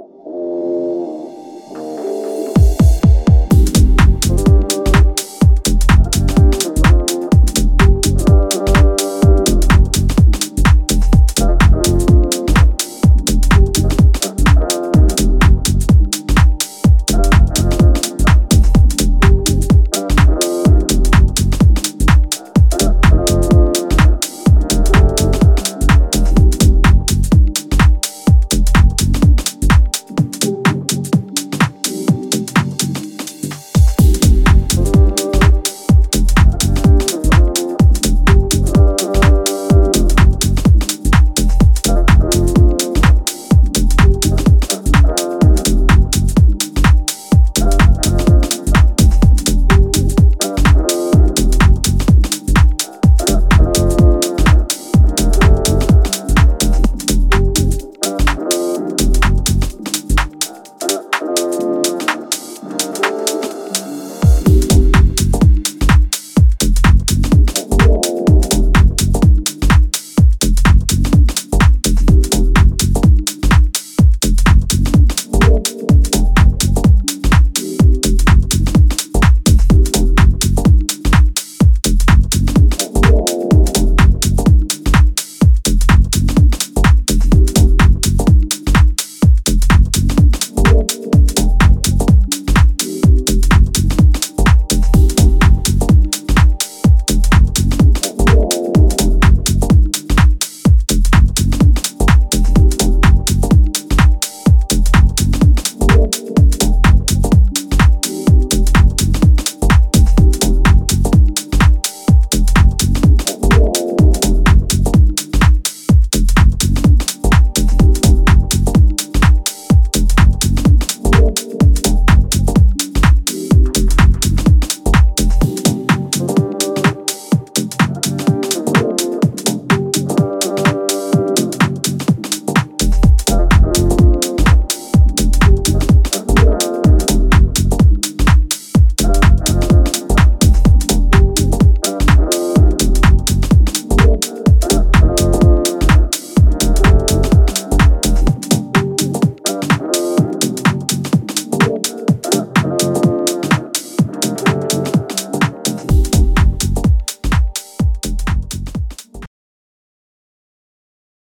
Ooh.